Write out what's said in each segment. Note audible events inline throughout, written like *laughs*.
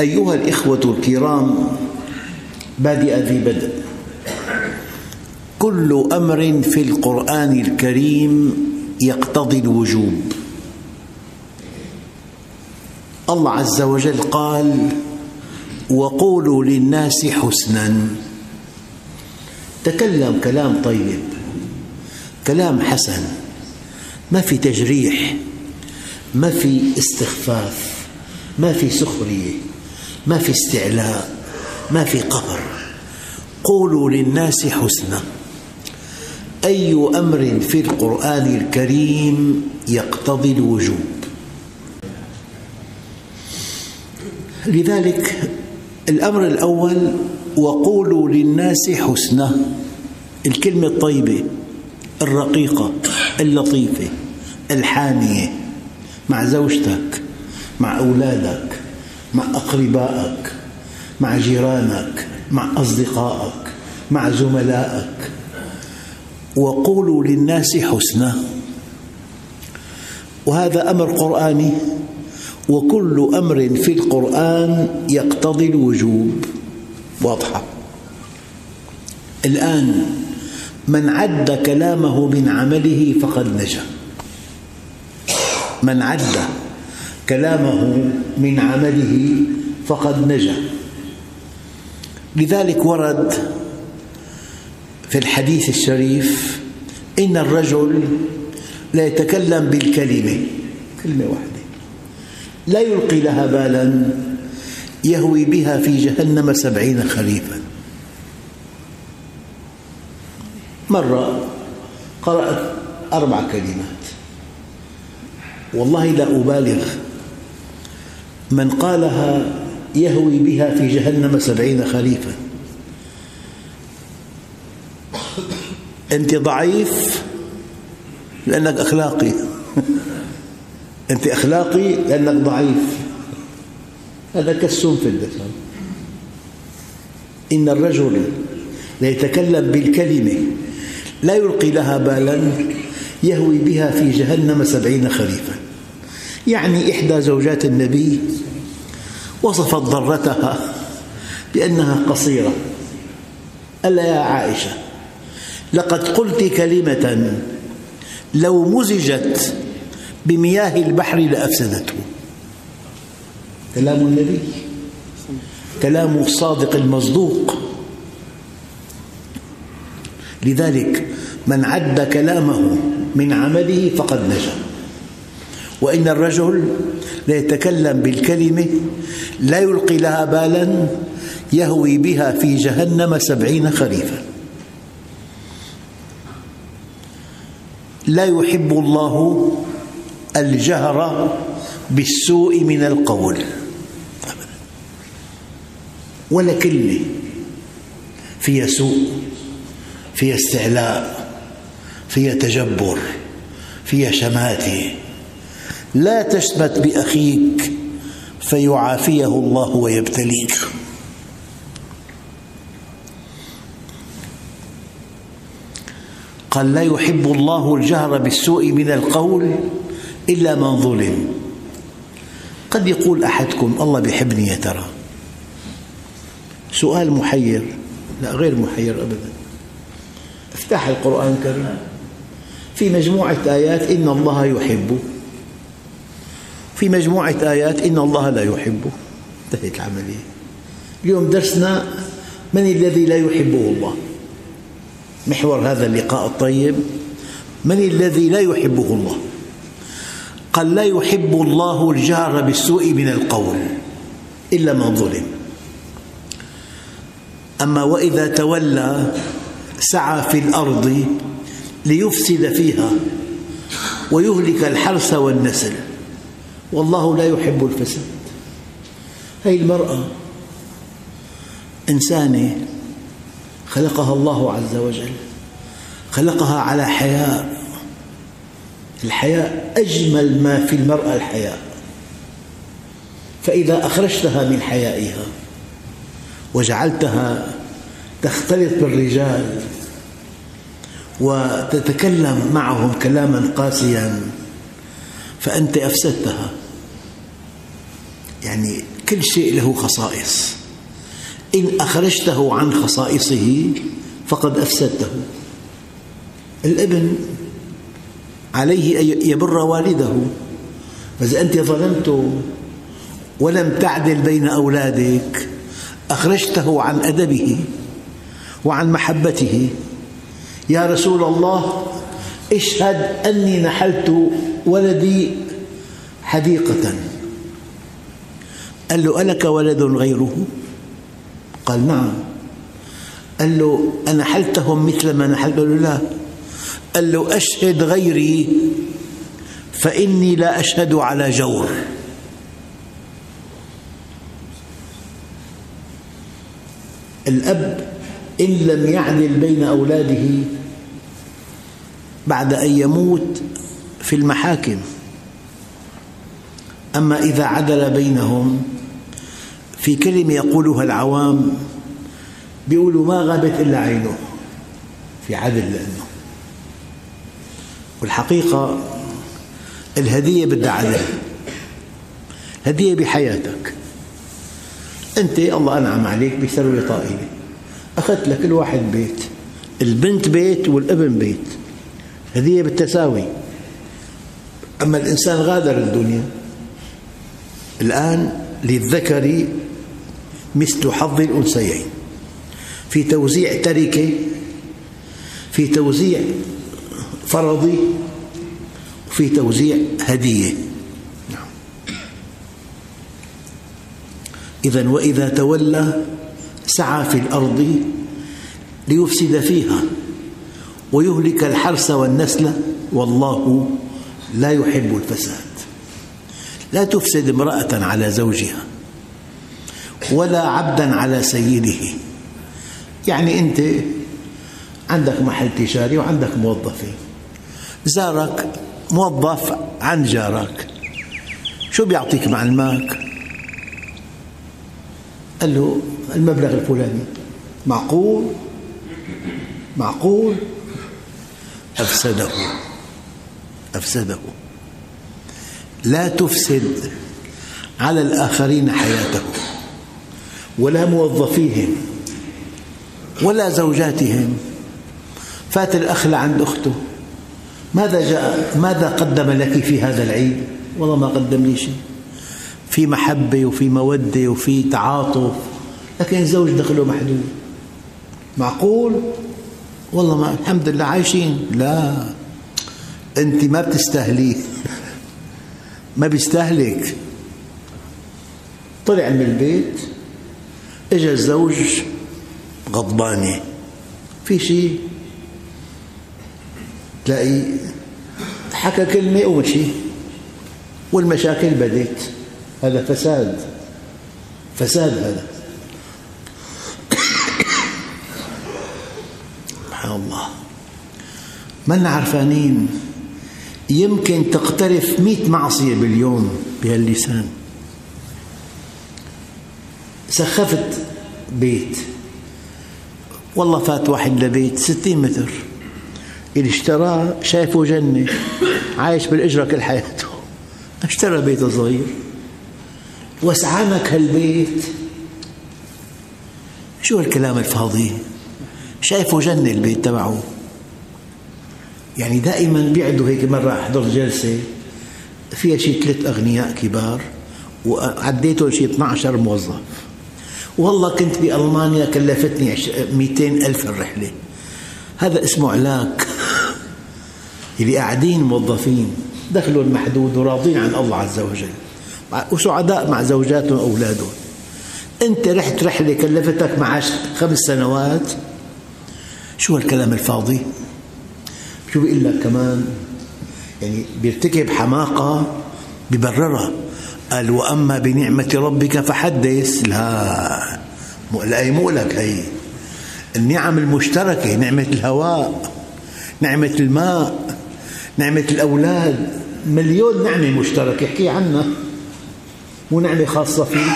أيها الإخوة الكرام بادئ ذي بدء. كل أمر في القرآن الكريم يقتضي الوجوب. الله عز وجل قال وقولوا للناس حسنا. تكلم كلام طيب كلام حسن. ما في تجريح ما في استخفاف ما في سخرية. ما في استعلاء ما في قهر قولوا للناس حسنا. أي أمر في القرآن الكريم يقتضي الوجوب؟ لذلك الأمر الأول وقولوا للناس حسنا. الكلمة الطيبة الرقيقة اللطيفة الحانيه مع زوجتك مع أولادك. مع أقربائك مع جيرانك مع أصدقائك مع زملائك. وقولوا للناس حسنا وهذا أمر قرآني وكل أمر في القرآن يقتضي الوجوب. واضحه الآن من عد كلامه من عمله فقد نجا. من عد كلامه من عمله فقد نجا. لذلك ورد في الحديث الشريف إن الرجل لا يتكلم بالكلمة كلمة واحدة لا يلقي لها بالا يهوي بها في جهنم سبعين خريفا. مرة قرأت أربع كلمات. والله لا أبالغ من قالها يهوي بها في جهنم سبعين خريفا أنت ضعيف لأنك أخلاقي. *laughs* أنت أخلاقي لأنك ضعيف. هذا كالسم في الدسم إن الرجل ليتكلم بالكلمة لا يلقي لها بالا يهوي بها في جهنم سبعين خريفا يعني إحدى زوجات النبي وصفت ضرتها بأنها قصيرة. ألا يا عائشة لقد قلت كلمة لو مزجت بمياه البحر لأفسدته. كلام النبي كلام الصادق المصدوق. لذلك من عد كلامه من عمله فقد نجا. وإن الرجل ليتكلم بالكلمة لا يلقي لها بالا يهوي بها في جهنم سبعين خريفا. لا يحب الله الجهر بالسوء من القول. ولا كلمة فيها سوء فيها استعلاء فيها تجبر فيها شماتة. لا تشمت بأخيك فيعافيه الله ويبتليك. قال لا يحب الله الجهر بالسوء من القول إلا من ظلم. قد يقول أحدكم الله بيحبني يا ترى. سؤال محير. لا غير محير أبدا. افتح القرآن الكريم. في مجموعة آيات إن الله يحب. في مجموعة آيات إن الله لا يحبه انتهت العملية. اليوم درسنا من الذي لا يحبه الله؟ محور هذا اللقاء الطيب. من الذي لا يحبه الله؟ قال لا يحب الله الجهر بالسوء من القول إلا من ظلم. أما وإذا تولى سعى في الأرض ليفسد فيها ويهلك الحرث والنسل. والله لا يحب الفساد. هذه المرأة إنسانة خلقها الله عز وجل خلقها على حياء. الحياء أجمل ما في المرأة الحياء. فإذا أخرجتها من حيائها وجعلتها تختلط بالرجال وتتكلم معهم كلاما قاسيا فأنت أفسدتها. يعني كل شيء له خصائص. إن أخرجته عن خصائصه فقد أفسدته. الابن عليه أن يبر والده. فإذا أنت ظلمته ولم تعدل بين أولادك أخرجته عن أدبه وعن محبته. يا رسول الله اشهد أني نحلت ولدي حديقة. قال له ألك ولد غيره؟ قال نعم. قال له أنحلتهم مثل ما نحلت؟ له لا. قال له أشهد غيري فإني لا أشهد على جور. الأب إن لم يعدل بين أولاده بعد أن يموت في المحاكم. أما إذا عدل بينهم في كلمة يقولها العوام بيقولوا ما غابت إلا عينه في عدل لأنه. والحقيقة الهدية بدها عدل هدية بحياتك. أنت الله أنعم عليك بثروة طائلة. أخذت لكل واحد بيت البنت بيت والابن بيت. هدية بالتساوي. أما الإنسان غادر الدنيا. الآن للذكر مثل حظ الأنثيين في توزيع تركة في توزيع فرضي وفي توزيع هدية. إذا وإذا تولى سعى في الأرض ليفسد فيها ويهلك الحرث والنسل والله لا يحب الفساد لا تفسد امرأة على زوجها ولا عبدا على سيده. يعني أنت عندك محل تجاري وعندك موظفين زارك موظف عن جارك. شو بيعطيك معلمك قال له المبلغ الفلاني. معقول؟ معقول؟ أفسده. أفسده. لا تفسد على الآخرين حياتهم ولا موظفيهم ولا زوجاتهم. فات الأخ لعند أخته. ماذا جاء؟ ماذا قدم لك في هذا العيد؟ والله ما قدم لي شيء. في محبة وفي مودة وفي تعاطف. لكن الزوج دخله محدود. معقول؟ والله ما الحمد لله عايشين. لا. أنت ما بتستاهليه *laughs* ما بيستهلك. طلع من البيت اجى الزوج غضبانة. في شيء تلاقي حكى كلمة ومشي والمشاكل بدت. هذا فساد. فساد هذا. سبحان الله. من عرفانين يمكن تقترف مئة معصية باليوم بهاللسان. سخفت بيت. والله فات واحد لبيت ستين متر. اللي اشتراه شايفه جنة عايش بالإجرة كل حياته. اشترى بيت صغير. وسعانك هالبيت. شو هالكلام الفاضي؟ شايفه جنة البيت تبعه. يعني دائما بيعدوا هيك مرة أحضر جلسة فيها شيء ثلاث أغنياء كبار وعديتهم شيء 12 موظف. والله كنت بألمانيا كلفتني 200 ألف الرحلة. هذا اسمه علاك. *laughs* اللي قاعدين موظفين دخلهم محدود وراضين عن الله عز وجل. وسعداء مع زوجاتهم وأولادهم. أنت رحت رحلة كلفتك معاش خمس سنوات. شو هالكلام الفاضي؟ شو بيقول لك كمان يعني بيرتكب حماقة ببررها. قال وأما بنعمة ربك فحدث. لا الآية مو لك هي النعم المشتركة نعمة الهواء نعمة الماء نعمة الأولاد. مليون نعمة مشتركة احكي عنها. مو نعمة خاصة فيك.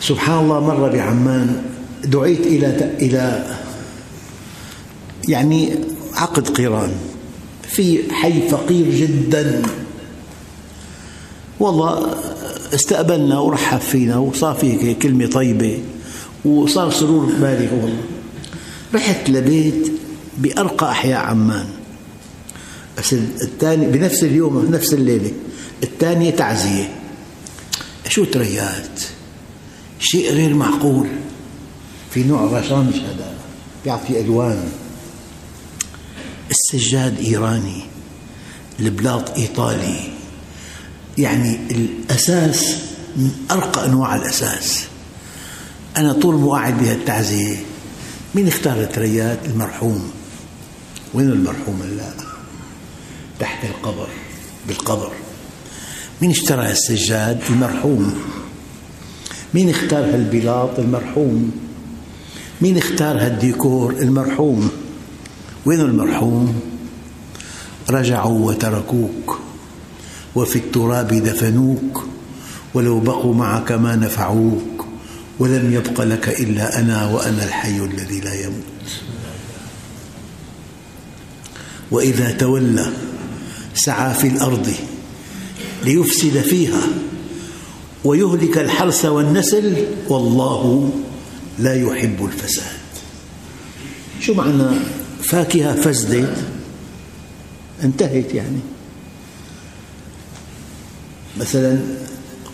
سبحان الله مرة بعمان دعيت إلى إلى يعني عقد قران في حي فقير جدا. والله استقبلنا ورحب فينا وصار فيه كلمة طيبة وصار سرور بالغ والله رحت لبيت بأرقى أحياء عمان. بس الثاني بنفس اليوم بنفس الليلة. الثانية تعزية. شو تريات؟ شيء غير معقول. في نوع رشانش هذا. بيعطي ألوان. السجاد إيراني البلاط إيطالي. يعني الأساس من أرقى أنواع الأساس. أنا طول ما قاعد بهالتعزية مين اختار التريات؟ المرحوم. وين المرحوم؟ هلا تحت القبر بالقبر. مين اشترى السجاد؟ المرحوم. مين اختار هالبلاط؟ المرحوم. مين اختار هالديكور؟ المرحوم. وين المرحوم؟ رجعوا وتركوك وفي التراب دفنوك ولو بقوا معك ما نفعوك ولم يبق لك إلا أنا وأنا الحي الذي لا يموت. وإذا تولى سعى في الأرض ليفسد فيها ويهلك الحرث والنسل والله لا يحب الفساد. شو معنى فاكهة فسدت انتهت يعني. مثلا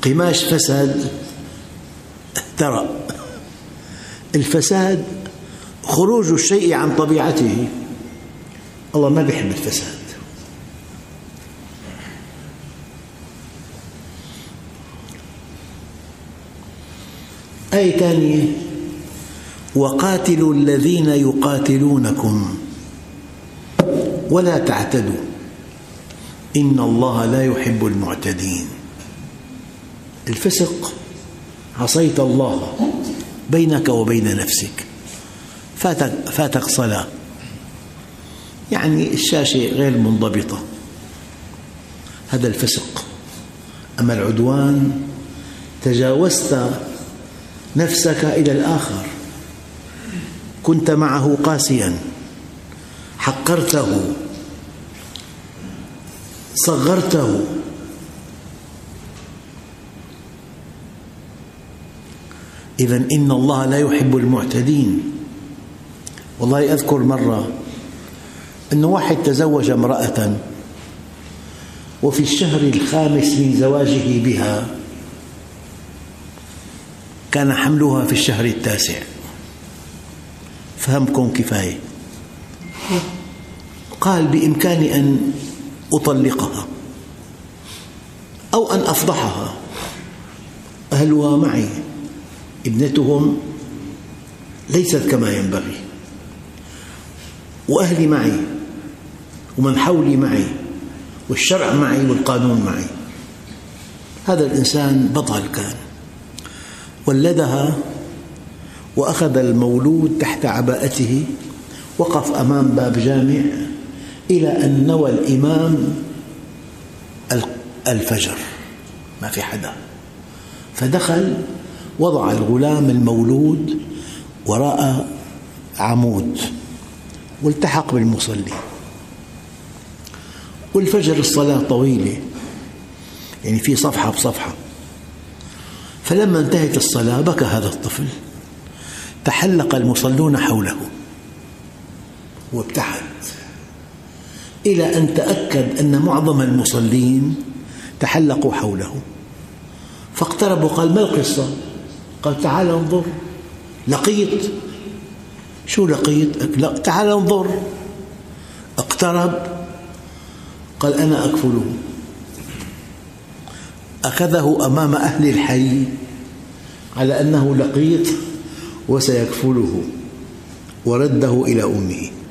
قماش فسد احترق. الفساد خروج الشيء عن طبيعته. الله ما بيحب الفساد. آية ثانية. وقاتلوا الذين يقاتلونكم. ولا تعتدوا. إن الله لا يحب المعتدين. الفسق عصيت الله بينك وبين نفسك. فاتك, فاتك صلاة. يعني الشاشة غير منضبطة. هذا الفسق. أما العدوان تجاوزت نفسك إلى الآخر. كنت معه قاسيا. حقرته صغرته. إذا إن الله لا يحب المعتدين. والله أذكر مرة أن واحد تزوج امرأة وفي الشهر الخامس من زواجه بها كان حملها في الشهر التاسع. فهمكم كفاية. قال بإمكاني أن أطلقها أو أن أفضحها. أهلها معي ابنتهم ليست كما ينبغي. وأهلي معي ومن حولي معي والشرع معي والقانون معي. هذا الإنسان بطل كان. ولدها وأخذ المولود تحت عباءته وقف أمام باب جامع إلى أن نوى الإمام الفجر. ما في حدا. فدخل وضع الغلام المولود وراء عمود والتحق بالمصلي. والفجر الصلاة طويلة يعني في صفحة بصفحة. فلما انتهت الصلاة بكى هذا الطفل. تحلق المصلون حوله. وابتعد. إلى أن تأكد أن معظم المصلين تحلقوا حوله. فاقترب وقال ما القصة؟ قال تعال انظر. لقيت. شو لقيت؟ لا تعال انظر. اقترب. قال أنا أكفله. أخذه أمام أهل الحي على أنه لقيط وسيكفله. ورده إلى أمه.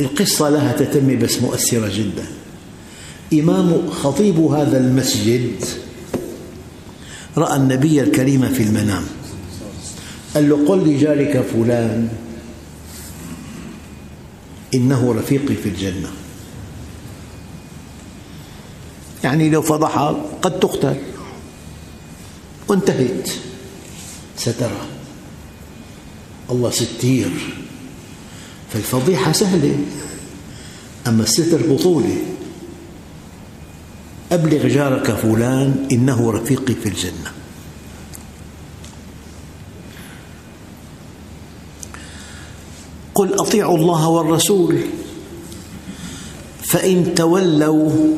القصة لها تتمة بس مؤثرة جدا. إمام خطيب هذا المسجد رأى النبي الكريم في المنام. قال له قل لجارك فلان. إنه رفيقي في الجنة. يعني لو فضحها قد تقتل. وانتهت سترى. الله ستير. فالفضيحة سهلة. أما الستر بطولة. أبلغ جارك فلان إنه رفيقي في الجنة. قل أطيعوا الله والرسول. فإن تولوا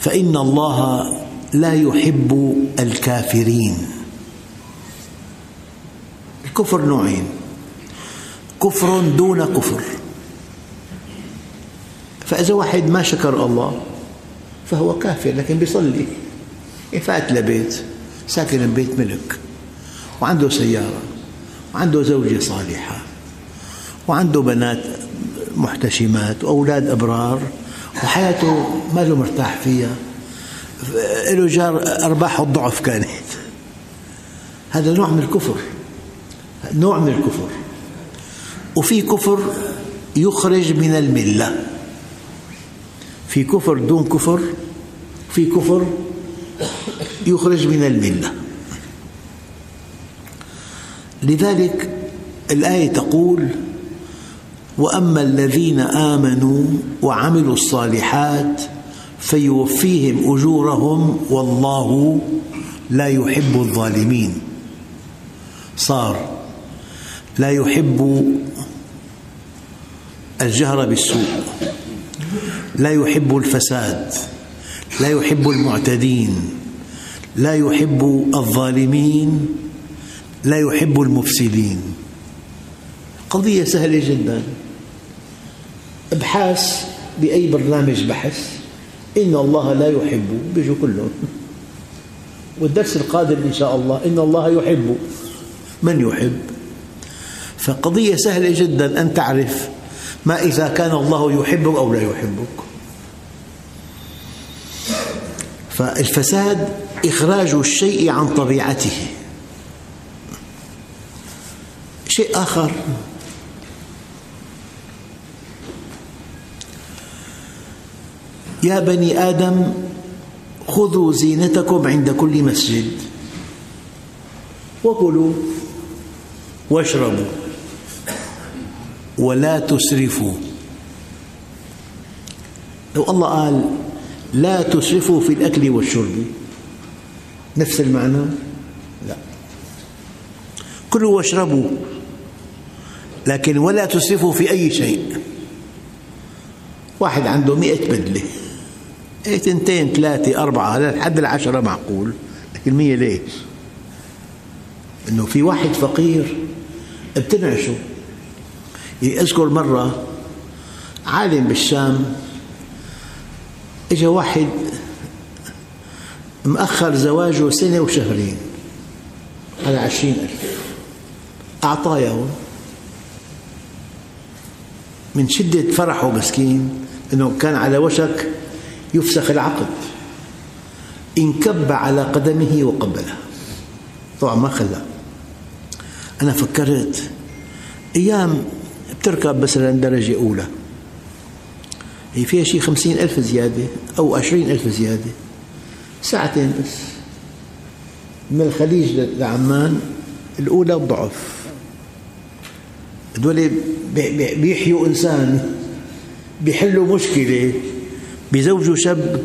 فإن الله لا يحب الكافرين. الكفر نوعين. كفر دون كفر. فإذا واحد ما شكر الله فهو كافر لكن بيصلي. فات لبيت ساكن ببيت ملك. وعنده سيارة وعنده زوجة صالحة وعنده بنات محتشمات وأولاد أبرار وحياته ما له مرتاح فيها. له جار أرباحه الضعف كانت. هذا نوع من الكفر. نوع من الكفر. وفي كفر يخرج من الملة. في كفر دون كفر في كفر يخرج من الملة. لذلك الآية تقول وأما الذين آمنوا وعملوا الصالحات فيوفيهم أجورهم والله لا يحب الظالمين. صار لا يحب الجهر بالسوء. لا يحب الفساد لا يحب المعتدين لا يحب الظالمين لا يحب المفسدين. قضية سهلة جدا. ابحاث بأي برنامج بحث. إن الله لا يحب. بيجوا كلهم. والدرس القادم إن شاء الله. إن الله يحب. من يحب؟ فقضية سهلة جدا. أن تعرف ما إذا كان الله يحبك أو لا يحبك. فالفساد إخراج الشيء عن طبيعته. شيء آخر. يا بني آدم خذوا زينتكم عند كل مسجد. وكلوا واشربوا. ولا تسرفوا. لو الله قال لا تسرفوا في الأكل والشرب نفس المعنى؟ لا. كلوا واشربوا لكن ولا تسرفوا في أي شيء. واحد عنده مئة بدلة. إيه تنتين ثلاثة أربعة لحد العشرة معقول. لكن مية ليش؟ إنه في واحد فقير بتنعشه. أذكر مرة عالم بالشام إجا واحد مأخر زواجه سنة وشهرين على عشرين ألف. أعطاه من شدة فرحه مسكين أنه كان على وشك يفسخ العقد. انكب على قدمه وقبلها طبعا ما خلى أنا فكرت أيام بتركب مثلا درجة أولى. هي فيها شيء خمسين ألف زيادة أو عشرين ألف زيادة. ساعتين بس. من الخليج لعمان الأولى الضعف هذول بيحيوا إنسان بيحلوا مشكلة بزوجوا شاب.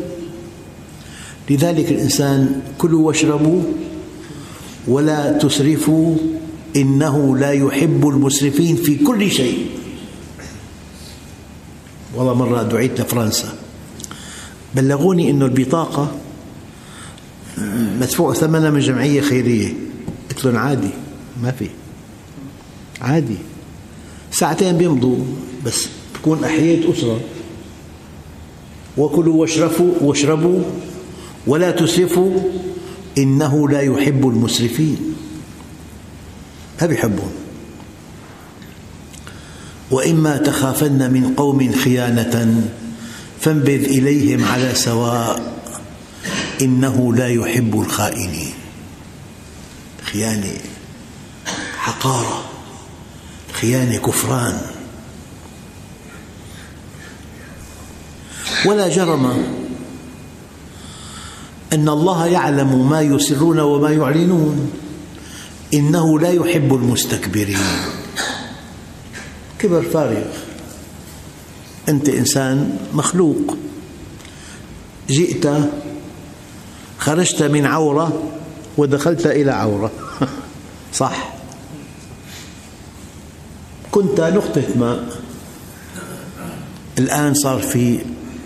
لذلك الإنسان كلوا واشربوا ولا تسرفوا إنه لا يحب المسرفين في كل شيء. والله مرة دعيت لفرنسا. بلغوني أن البطاقة مدفوع ثمنها من جمعية خيرية. قلت لهم عادي ما في. عادي. ساعتين بيمضوا بس تكون أحييت أسرة. وكلوا واشرفوا واشربوا ولا تسرفوا. إنه لا يحب المسرفين. ما بيحبون وإما تخافن من قوم خيانة فانبذ إليهم على سواء إنه لا يحب الخائنين. خيانة حقارة خيانة كفران. ولا جرم أن الله يعلم ما يسرون وما يعلنون. إنه لا يحب المستكبرين. كبر فارغ. أنت إنسان مخلوق. جئت خرجت من عورة ودخلت إلى عورة. *laughs* صح. كنت نقطة ماء الآن صار في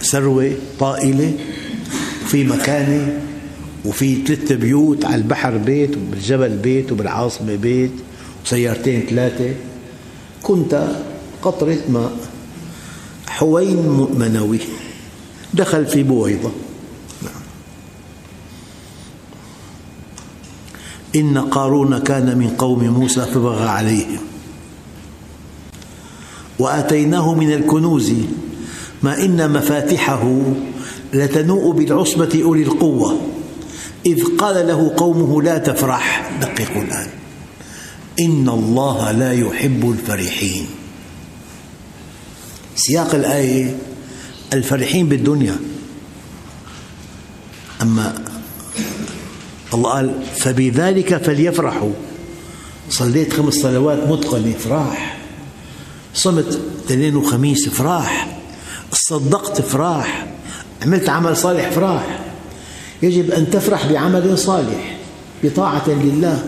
ثروة طائلة في مكانة. وفي ثلاث بيوت على البحر بيت وبالجبل بيت وبالعاصمة بيت وسيارتين ثلاثة كنت قطرة ماء حوين منوي دخل في بويضة. إن قارون كان من قوم موسى فبغى عليهم وآتيناه من الكنوز ما إن مفاتحه لتنوء بالعصبة أولي القوة. إذ قال له قومه لا تفرح. دققوا الآن. إن الله لا يحب الفرحين. سياق الآية الفرحين بالدنيا. أما الله قال فبذلك فليفرحوا. صليت خمس صلوات متقنة افراح صمت اثنين وخميس افراح صدقت افراح عملت عمل صالح افراح يجب أن تفرح بعمل صالح بطاعة لله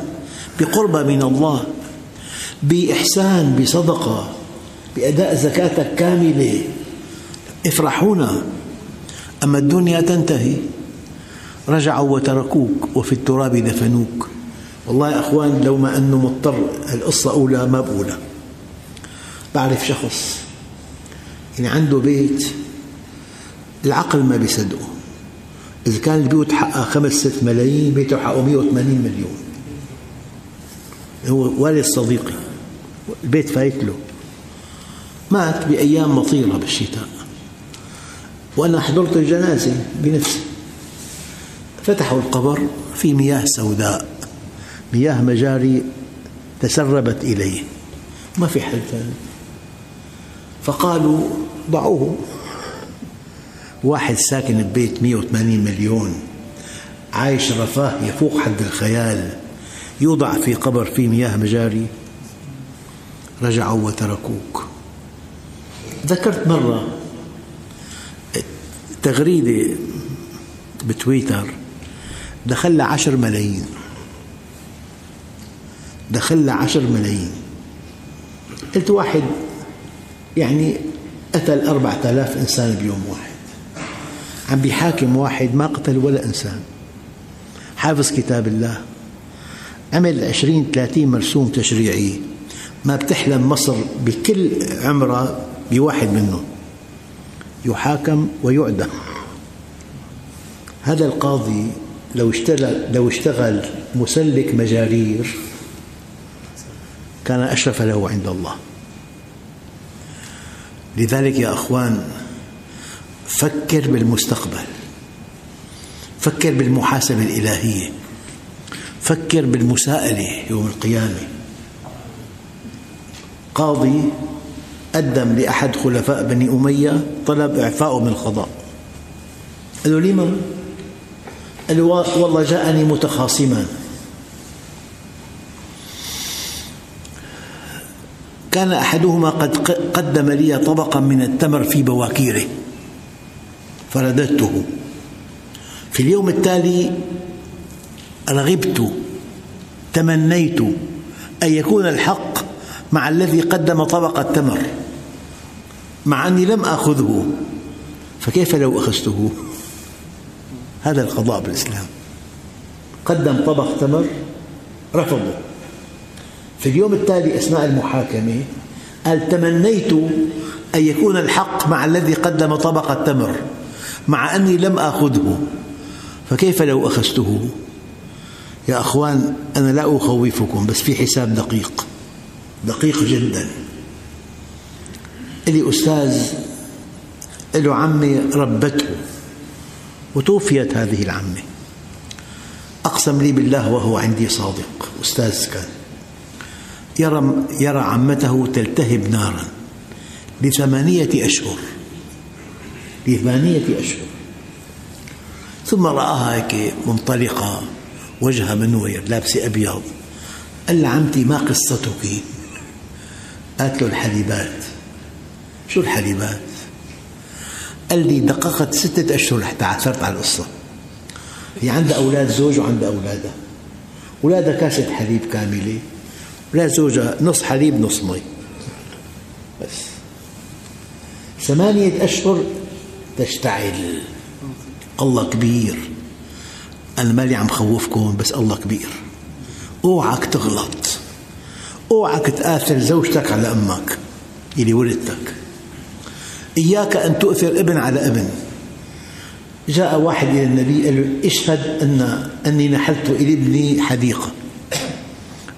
بقربة من الله بإحسان بصدقة بأداء زكاتك كاملة. افرحونا. أما الدنيا تنتهي. رجعوا وتركوك وفي التراب دفنوك. والله يا أخوان لو ما أنه مضطر القصة أولى ما بقولها بعرف شخص يعني عنده بيت العقل ما بيصدقه. إذا كان البيوت حقها خمس ست ملايين بيته حقه 180 مليون. هو والد صديقي البيت فايت له. مات بأيام مطيرة بالشتاء. وأنا حضرت الجنازة بنفسي. فتحوا القبر في مياه سوداء. مياه مجاري تسربت إليه. ما في حل ثاني. فقالوا ضعوه. واحد ساكن ببيت 180 مليون. عايش رفاه يفوق حد الخيال. يوضع في قبر فيه مياه مجاري. رجعوا وتركوك. ذكرت مرة تغريدة بتويتر. دخل عشر ملايين. دخل عشر ملايين. قلت واحد يعني قتل أربعة آلاف إنسان بيوم واحد. عم بيحاكم واحد ما قتل ولا إنسان. حافظ كتاب الله. عمل عشرين ثلاثين مرسوم تشريعي. ما بتحلم مصر بكل عمرها بواحد منهم يحاكم ويعدم. هذا القاضي لو اشتغل لو اشتغل مسلك مجارير كان أشرف له عند الله. لذلك يا أخوان فكر بالمستقبل. فكر بالمحاسبة الإلهية. فكر بالمساءلة يوم القيامة. قاضي قدم لأحد خلفاء بني أمية طلب إعفاءه من القضاء. قال له لما؟ قال له والله جاءني متخاصمان كان أحدهما قد قدم لي طبقا من التمر في بواكيره. فرددته. في اليوم التالي رغبت تمنيت أن يكون الحق مع الذي قدم طبق التمر مع أني لم آخذه فكيف لو أخذته؟ هذا القضاء بالإسلام. قدم طبق تمر رفضه. في اليوم التالي أثناء المحاكمة قال تمنيت أن يكون الحق مع الذي قدم طبق التمر. مع أني لم آخذه فكيف لو أخذته؟ يا أخوان أنا لا أخوفكم بس في حساب دقيق دقيق جدا. لي أستاذ له عمي ربته وتوفيت هذه العمة. أقسم لي بالله وهو عندي صادق أستاذ كان. يرى, يرى عمته تلتهب نارا لثمانية أشهر. لثمانية أشهر. ثم رآها هيك منطلقة وجهها منوير لابسة أبيض. قال لعمتي ما قصتك؟ قالت له الحليبات. شو الحليبات؟ قال لي دققت ستة أشهر حتى عثرت على القصة. هي عندها أولاد زوج وعندها أولادها أولادها كاسة حليب كاملة أولاد زوجها نص حليب نص مي. بس. ثمانية أشهر تشتعل. الله كبير. أنا مالي عم خوفكم بس الله كبير. أوعك تغلط. أوعك تآثر زوجتك على أمك اللي ولدتك. إياك أن تؤثر ابن على ابن. جاء واحد إلى النبي قال له اشهد أن أني نحلت إلى ابني حديقة.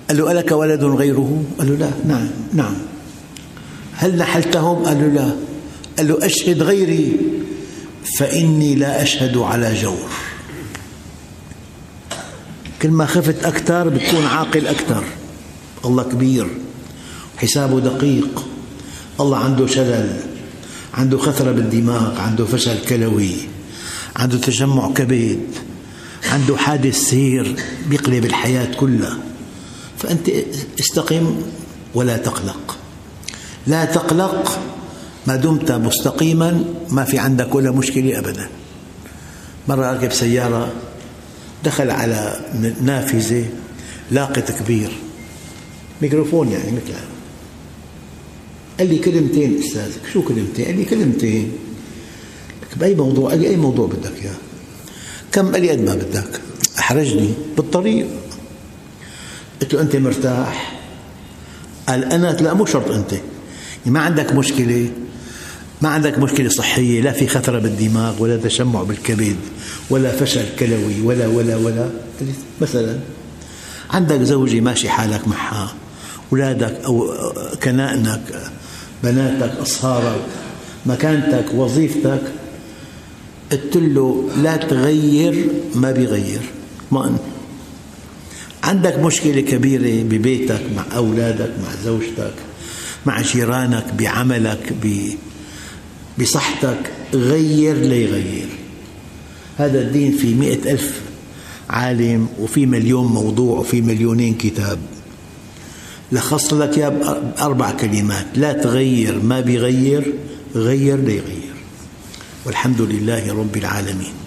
قال له ألك ولد غيره؟ قال له لا. نعم نعم. هل نحلتهم؟ قال له لا. قال له أشهد غيري. فإني لا أشهد على جور. كل ما خفت أكثر بتكون عاقل أكثر. الله كبير حسابه دقيق. الله عنده شلل عنده خثرة بالدماغ عنده فشل كلوي عنده تجمع كبد عنده حادث سير بيقلب الحياة كلها. فأنت استقم ولا تقلق. لا تقلق ما دمت مستقيما ما في عندك ولا مشكلة أبدا مرة أركب سيارة دخل على نافذة لاقط كبير ميكروفون يعني مثل قال لي كلمتين استاذك شو كلمتين؟ قال لي كلمتين بأي موضوع؟ قال لي أي موضوع بدك إياه؟ كم؟ قال لي قد ما بدك أحرجني بالطريق قلت له أنت مرتاح؟ قال أنا لا مو شرط أنت ما عندك مشكلة ما عندك مشكلة صحية لا في خثرة بالدماغ ولا تشمع بالكبد ولا فشل كلوي ولا ولا ولا. مثلا عندك زوجة ماشي حالك معها أولادك أو كنائنك بناتك أصهارك مكانتك وظيفتك قلت له لا تغير ما بيغير. اطمئن عندك مشكلة كبيرة ببيتك مع أولادك مع زوجتك مع جيرانك بعملك بصحتك غير ليغير هذا الدين في مئة ألف عالم وفي مليون موضوع وفي مليونين كتاب. لخصت لك يا بأربع كلمات. لا تغير. ما بيغير؟ غير ليغير والحمد لله رب العالمين.